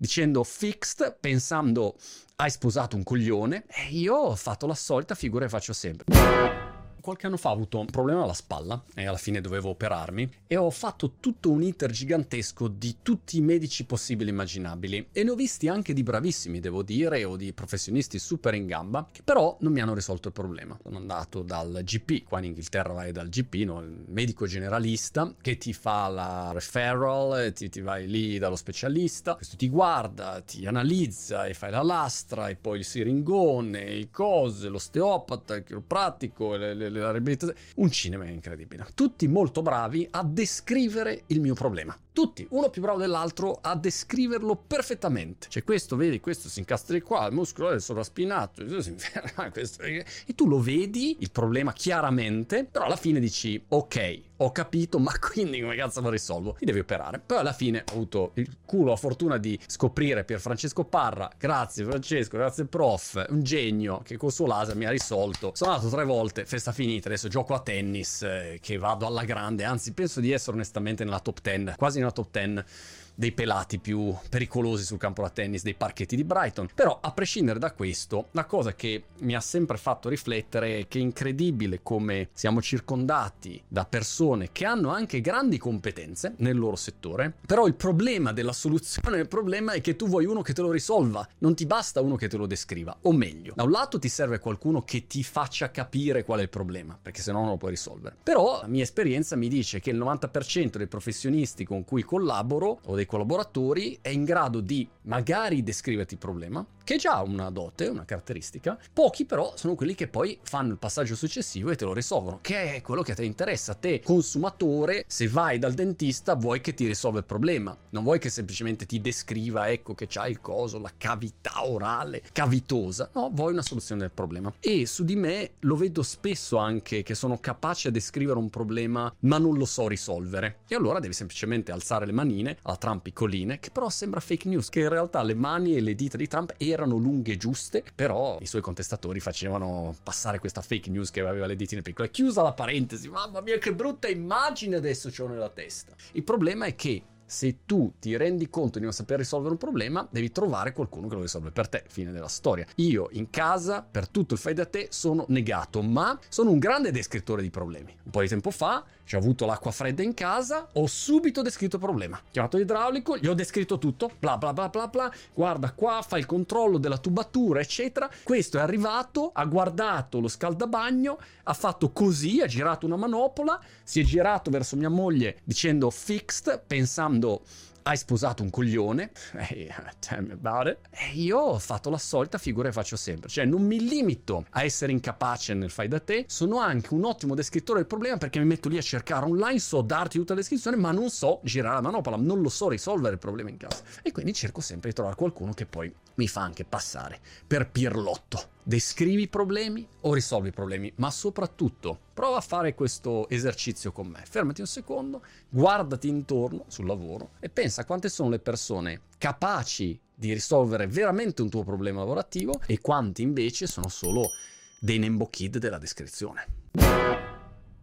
dicendo fixed, pensando hai sposato un coglione, e io ho fatto la solita figura che faccio sempre. Qualche anno fa ho avuto un problema alla spalla e alla fine dovevo operarmi e ho fatto tutto un iter gigantesco di tutti i medici possibili e immaginabili e ne ho visti anche di bravissimi, devo dire, o di professionisti super in gamba, che però non mi hanno risolto il problema. Sono andato dal GP, qua in Inghilterra vai dal GP, no? il medico generalista, che ti fa la referral, ti, ti vai lì dallo specialista, questo ti guarda, ti analizza e fai la lastra e poi il siringone, i cose, l'osteopata, il chiropratico, le, le la riabilitazione. Un cinema incredibile. Tutti molto bravi a descrivere il mio problema. Tutti, uno più bravo dell'altro a descriverlo perfettamente. Cioè questo, vedi, questo si incastra di qua, il muscolo è sovraspinato, questo, e tu lo vedi, il problema chiaramente, però alla fine dici, ok, ho capito, ma quindi come cazzo lo risolvo? Ti devi operare. Poi alla fine ho avuto il culo, la fortuna di scoprire Pier Francesco Parra, grazie Francesco, grazie prof, un genio che col suo laser mi ha risolto. Sono andato tre volte, festa finita, adesso gioco a tennis, eh, che vado alla grande, anzi penso di essere onestamente nella top 10, quasi nella top 10 dei pelati più pericolosi sul campo da tennis dei parchetti di Brighton. Però, a prescindere da questo, la cosa che mi ha sempre fatto riflettere è che è incredibile come siamo circondati da persone che hanno anche grandi competenze nel loro settore, però il problema della soluzione del problema è che tu vuoi uno che te lo risolva, non ti basta uno che te lo descriva, o meglio, da un lato ti serve qualcuno che ti faccia capire qual è il problema, perché se no non lo puoi risolvere. Però la mia esperienza mi dice che il 90% dei professionisti con cui collaboro o dei collaboratori è in grado di magari descriverti il problema, che è già una dote, una caratteristica. Pochi però sono quelli che poi fanno il passaggio successivo e te lo risolvono, che è quello che a te interessa. Te, consumatore, se vai dal dentista vuoi che ti risolva il problema, non vuoi che semplicemente ti descriva, ecco che c'hai il coso, la cavità orale cavitosa. No, vuoi una soluzione del problema. E su di me lo vedo spesso anche che sono capace a descrivere un problema, ma non lo so risolvere. E allora devi semplicemente alzare le manine alla Trump piccoline, che però sembra fake news, che in realtà le mani e le dita di Trump erano lunghe e giuste, però i suoi contestatori facevano passare questa fake news che aveva le ditine piccole. Chiusa la parentesi, mamma mia che brutta immagine adesso c'ho nella testa. Il problema è che se tu ti rendi conto di non saper risolvere un problema, devi trovare qualcuno che lo risolve per te. Fine della storia. Io in casa, per tutto il fai da te, sono negato, ma sono un grande descrittore di problemi. Un po' di tempo fa ci ho avuto l'acqua fredda in casa, ho subito descritto il problema. Chiamato l'idraulico, gli ho descritto tutto, bla bla bla bla bla, guarda qua, fa il controllo della tubatura, eccetera. Questo è arrivato, ha guardato lo scaldabagno, ha fatto così, ha girato una manopola, si è girato verso mia moglie dicendo fixed, pensando hai sposato un coglione, hey, tell me about it. E io ho fatto la solita figura che faccio sempre, cioè non mi limito a essere incapace nel fai da te, sono anche un ottimo descrittore del problema perché mi metto lì a cercare online, so darti tutta la descrizione, ma non so girare la manopola, non lo so risolvere il problema in casa. E quindi cerco sempre di trovare qualcuno che poi mi fa anche passare per Pirlotto. Descrivi i problemi o risolvi i problemi, ma soprattutto prova a fare questo esercizio con me. Fermati un secondo, guardati intorno sul lavoro e pensa quante sono le persone capaci di risolvere veramente un tuo problema lavorativo e quanti invece sono solo dei Nembo Kid della descrizione.